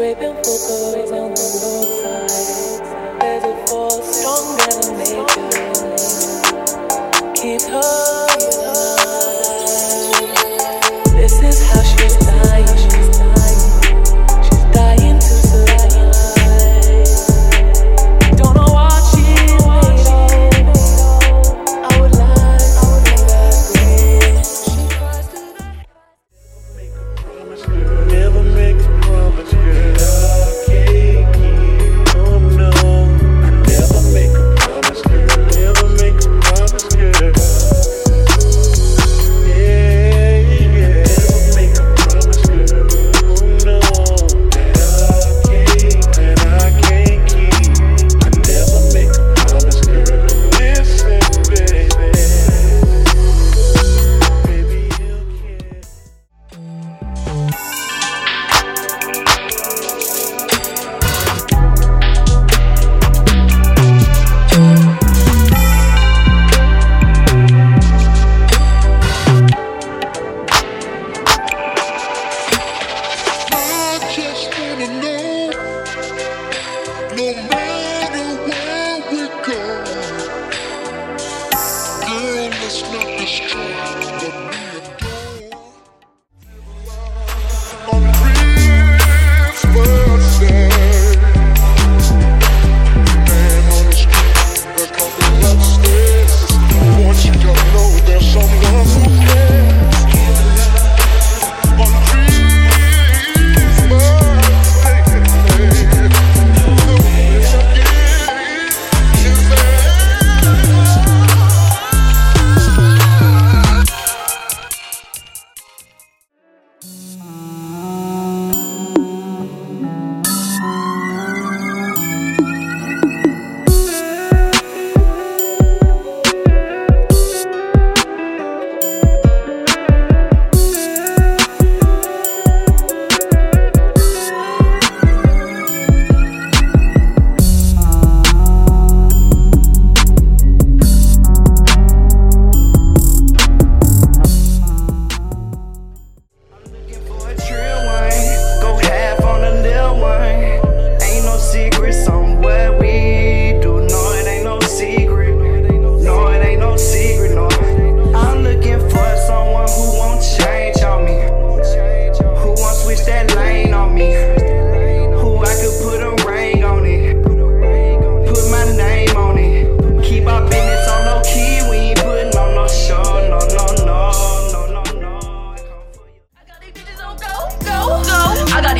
scraping for on the roadside.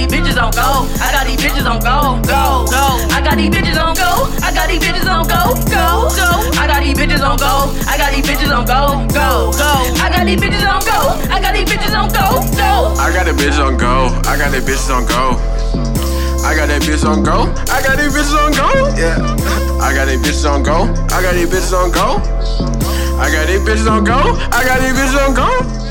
these bitches on go. I got these bitches on go, go, go. I got these bitches on go. I got these bitches on go, go, go. I got these bitches on go. I got these bitches on go, go, go. I got these bitches on go. I got these bitches on go, go. I got the bitches on go. I got the bitches on go. I got that bitch on go. I got these bitches on go. Yeah. I got these bitches on go. I got these bitches on go. I got these bitches on go. I got these bitches on go.